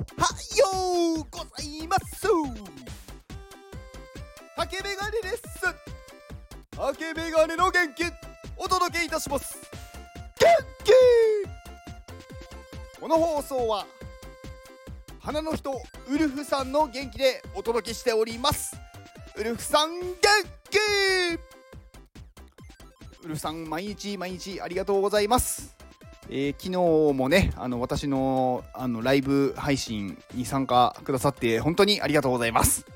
はようございます。竹メガネです。竹メガネの元気お届けいたします。元気!この放送は花の人ウルフさんの元気でお届けしております。ウルフさん元気!ウルフさん毎日毎日ありがとうございます。えー、昨日もねあの私のあのライブ配信に参加くださって本当にありがとうございます。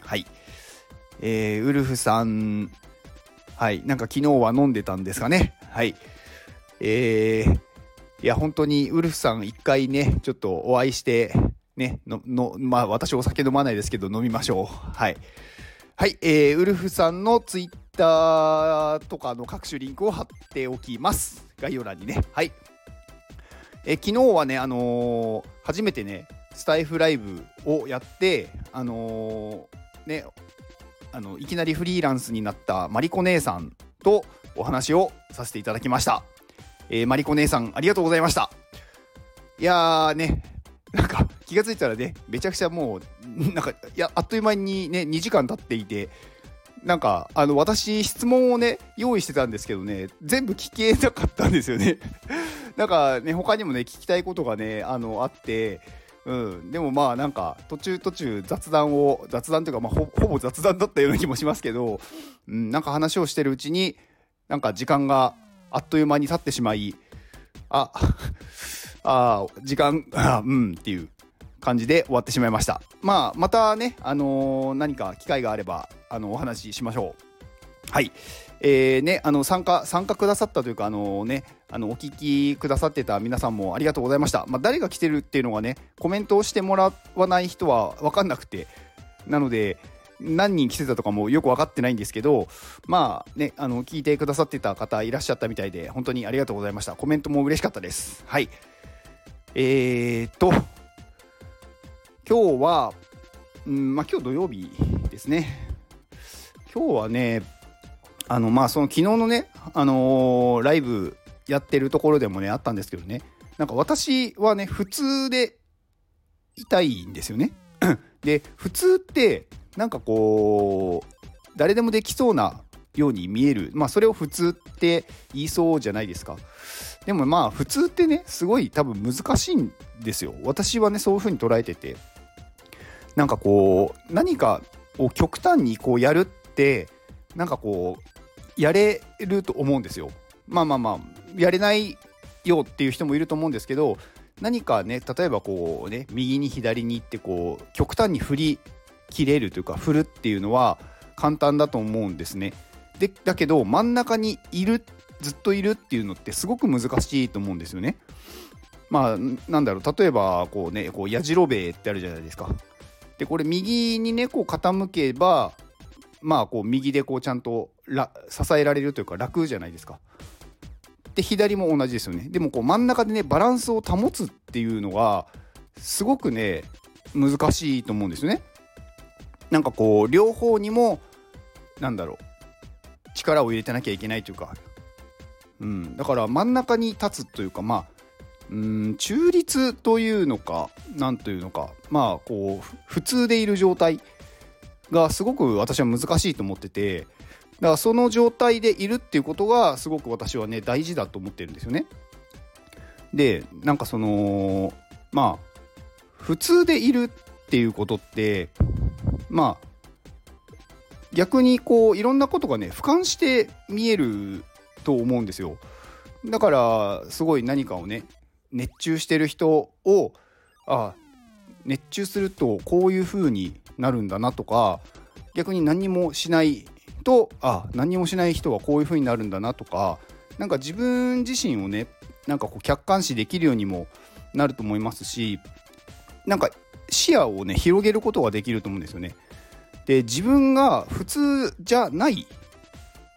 はい。えー、ウルフさんはい。なんか昨日は飲んでたんですかね。はい。えー、いや本当にウルフさん一回ねちょっとお会いしてねののまあ私お酒飲まないですけど飲みましょう。はい。はい、えー、ウルフさんのツイッターとかの各種リンクを貼っておきます。概要欄にね。はい。え昨日はね、あのー、初めてね、スタイフライブをやって、あのー、ね、あの、いきなりフリーランスになったマリコ姉さんとお話をさせていただきました。えー、マリコ姉さん、ありがとうございました。いやーね、なんか気がついたらね、めちゃくちゃもう、なんか、いや、あっという間にね、2時間経っていて、なんか、あの、私、質問をね、用意してたんですけどね、全部聞けなかったんですよね。なんかね、他にもね、聞きたいことがね、あの、あって、うん、でもまあなんか途中途中雑談を雑談というかまあほぼ雑談だったような気もしますけど、うん、なんか話をしてるうちになんか時間があっという間に経ってしまいあ あ時間あうんっていう。感じで終わってしまいました。まあ、またね、あのー、何か機会があれば、あの、お話ししましょう。はい。えー、ね、あの、参加、参加くださったというか、あの、ね、あの、お聞きくださってた皆さんもありがとうございました。まあ、誰が来てるっていうのがね、コメントをしてもらわない人は分かんなくて、なので、何人来てたとかもよく分かってないんですけど、まあね、あの、聞いてくださってた方いらっしゃったみたいで、本当にありがとうございました。コメントも嬉しかったです。はい。えーと、今日は、うんまあ、今日土曜日ですね。今日はね、あのまあその昨日のね、あのー、ライブやってるところでもねあったんですけどねなんか私はね普通でいたいんですよね。で普通ってなんかこう誰でもできそうなように見えるまあそれを普通って言いそうじゃないですか。でもまあ普通ってねすごい多分難しいんですよ。私はねそういう風に捉えててなんかこう何かを極端にこうやるってなんかこうやれると思うんですよ。まあまあまあやれないよっていう人もいると思うんですけど何かね例えばこうね右に左に行ってこう極端に振り切れるというか振るっていうのは簡単だと思うんですね。でだけど真ん中にいるずっといるっていうのってすごく難しいと思うんですよね。まあなんだろう例えばこうねこうやじろべえってあるじゃないですか。でこれ右にねこう傾けばまあこう右でこうちゃんと支えられるというか楽じゃないですか。で左も同じですよね。でもこう真ん中でねバランスを保つっていうのがすごくね難しいと思うんですよね。なんかこう両方にもなんだろう力を入れてなきゃいけないというか、うん、だから真ん中に立つというかまあうん中立というのか何というのかまあこう普通でいる状態がすごく私は難しいと思っててだからその状態でいるっていうことがすごく私はね大事だと思ってるんですよね。でなんかそのまあ普通でいるっていうことってまあ逆にこういろんなことがね俯瞰して見えると思うんですよ。だからすごい何かをね熱中してる人をあ熱中するとこういう風になるんだなとか逆に何もしないとあ何もしない人はこういう風になるんだなとかなんか自分自身をねなんかこう客観視できるようにもなると思いますしなんか視野をね広げることができると思うんですよね。で自分が普通じゃない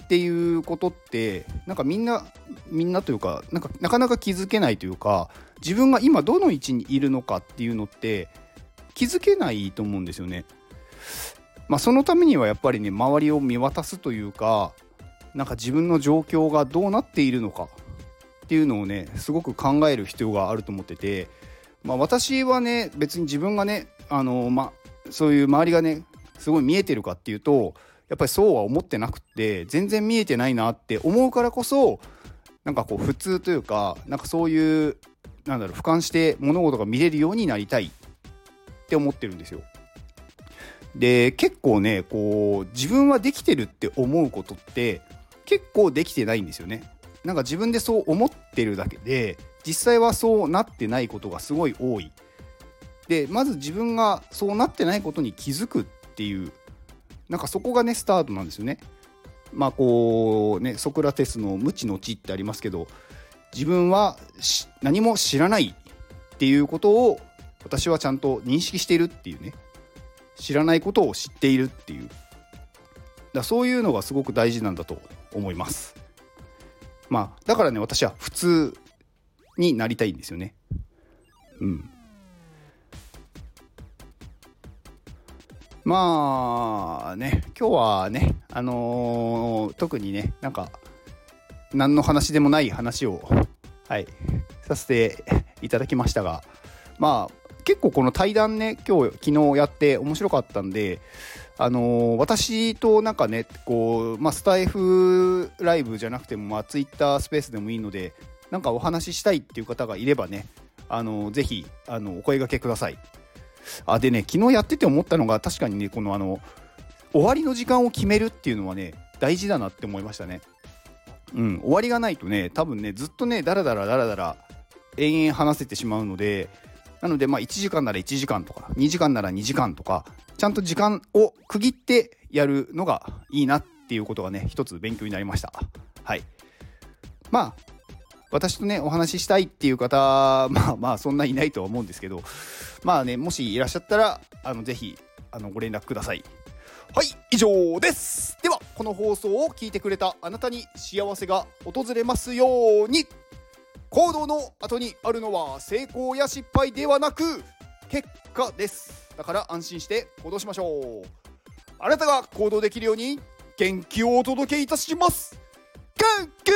っていうことってなんかみんなみんなというかなんかなかなか気づけないというか自分が今どの位置にいるのかっていうのって気づけないと思うんですよね。まあ、そのためにはやっぱりね周りを見渡すというかなんか自分の状況がどうなっているのかっていうのをねすごく考える必要があると思っててまあ、私はね別に自分がねあの、ま、そういう周りがねすごい見えてるかっていうとやっぱりそうは思ってなくって全然見えてないなって思うからこそなんかこう普通というかなんかそういうなんだろう俯瞰して物事が見れるようになりたいって思ってるんですよ。で結構ねこう自分はできてるって思うことって結構できてないんですよね。なんか自分でそう思ってるだけで実際はそうなってないことがすごい多い。でまず自分がそうなってないことに気づくっていうなんかそこがねスタートなんですよね。まあこうねソクラテスの無知の知ってありますけど自分は何も知らないっていうことを私はちゃんと認識しているっていうね。知らないことを知っているっていう。だそういうのがすごく大事なんだと思います。まあだからね私は普通になりたいんですよね。うん。まあね今日はねあのー、特にねなんか何の話でもない話をはいさせていただきましたがまあ結構この対談ね今日昨日やって面白かったんであのー、私となんかねこう、まあ、スタイフライブじゃなくても、まあ、ツイッタースペースでもいいのでなんかお話ししたいっていう方がいればねあのー、ぜひあのお声がけください。あでね昨日やってて思ったのが確かにねこのあの終わりの時間を決めるっていうのはね大事だなって思いましたね。うん終わりがないとね多分ねずっとねダラダラダラダラ延々話せてしまうのでなのでまあ1時間なら1時間とか2時間なら2時間とかちゃんと時間を区切ってやるのがいいなっていうことがね一つ勉強になりました。はい。まあ私とねお話ししたいっていう方まあまあそんないないとは思うんですけどまあねもしいらっしゃったらあのぜひあのご連絡ください。はい以上です。ではこの放送を聞いてくれたあなたに幸せが訪れますように行動の後にあるのは成功や失敗ではなく結果です。だから安心して行動しましょうあなたが行動できるように元気をお届けいたします。元気